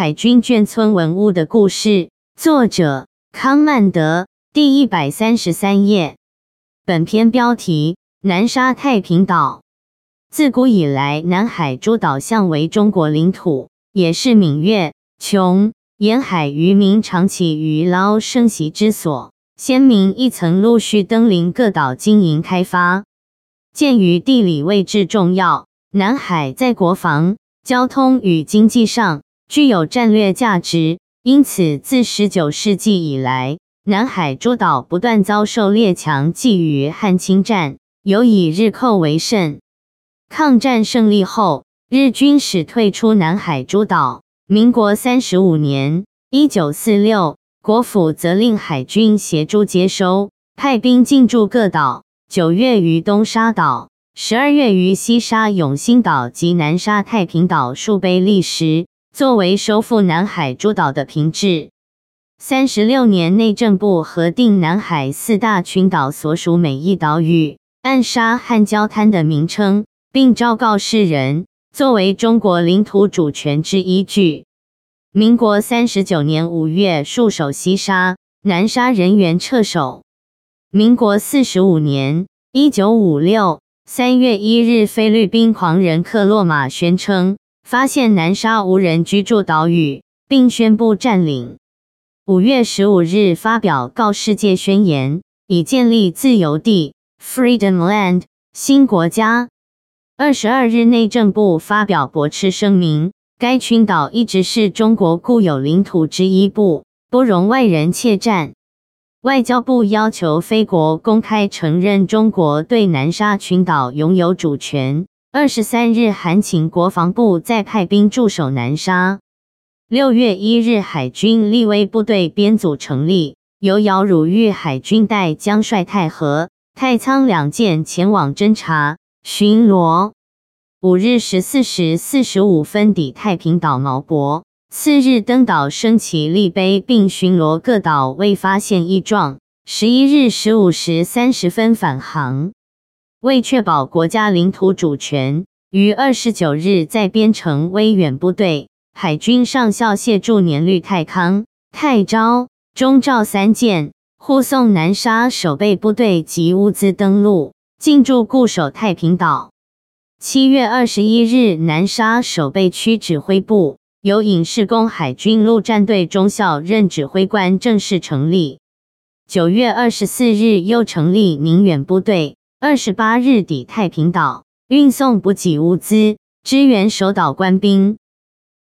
海军眷村文物的故事，作者康曼德，第一百三十三页。本篇标题：南沙太平岛。自古以来，南海诸岛向为中国领土，也是闽粤琼沿海渔民长期渔捞生息之所。先民亦曾陆续登临各岛经营开发。鉴于地理位置重要，南海在国防、交通与经济上具有战略价值，因此自十九世纪以来，南海诸岛不断遭受列强觊觎和侵占，尤以日寇为甚。抗战胜利后，日军使退出南海诸岛。民国三十五年（一九四六）。国府责令海军协助接收，派兵进驻各岛。九月于东沙岛，十二月于西沙永兴岛及南沙太平岛数碑立石，作为收复南海诸岛的凭据。三十六年，内政部核定南海四大群岛所属每一岛屿暗沙和礁滩的名称，并昭告世人，作为中国领土主权之依据。民国三十九年五月，戍守西沙、南沙人员撤守。民国四十五年（一九五六）三月一日，菲律宾狂人克洛马宣称发现南沙无人居住岛屿，并宣布占领。五月十五日，发表告世界宣言，以建立自由地 （Freedom Land） 新国家。二十二日，内政部发表驳斥声明。该群岛一直是中国固有领土之一部，不容外人窃占。外交部要求非国公开承认中国对南沙群岛拥有主权。二十三日，韩请国防部再派兵驻守南沙。六月一日，海军立威部队编组成立，由姚汝玉海军带将率太和、太仓两舰前往侦察巡逻。五日十四时四十五分抵太平岛毛博，次日登岛升旗立碑，并巡逻各岛，未发现异状。十一日十五时三十分返航。为确保国家领土主权，于二十九日在编成威远部队，海军上校谢祝年律太康、太昭、中昭三舰护送南沙守备部队及物资登陆，进驻固守太平岛。七月二十一日，南沙守备区指挥部由尹世功海军陆战队中校任指挥官正式成立。九月二十四日，又成立宁远部队。二十八日抵太平岛，运送补给物资，支援守岛官兵。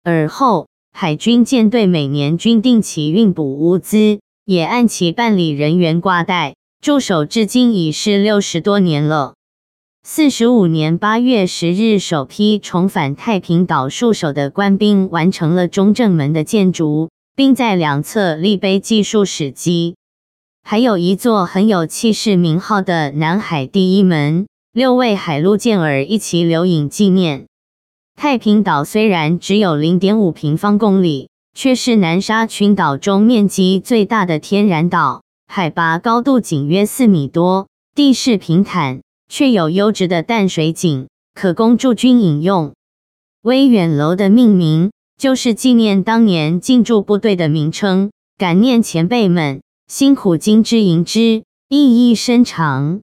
而后，海军舰队每年均定期运补物资，也按期办理人员挂带，驻守至今已是六十多年了。四十五年八月十日，首批重返太平岛戍守的官兵完成了中正门的建筑，并在两侧立碑记述史迹。还有一座很有气势名号的南海第一门，六位海陆舰儿一起留影纪念。太平岛虽然只有零点五平方公里，却是南沙群岛中面积最大的天然岛，海拔高度仅约四米多，地势平坦。却有优质的淡水井，可供驻军饮用。威远楼的命名就是纪念当年进驻部队的名称，感念前辈们辛苦金之银之，意义深长。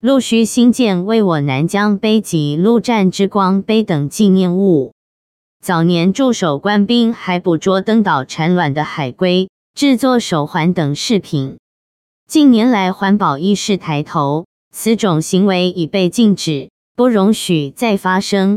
陆续新建为我南疆碑及陆战之光碑等纪念物。早年驻守官兵还捕捉登岛产卵的海龟，制作手环等饰品。近年来环保意识抬头。此种行为已被禁止，不容许再发生。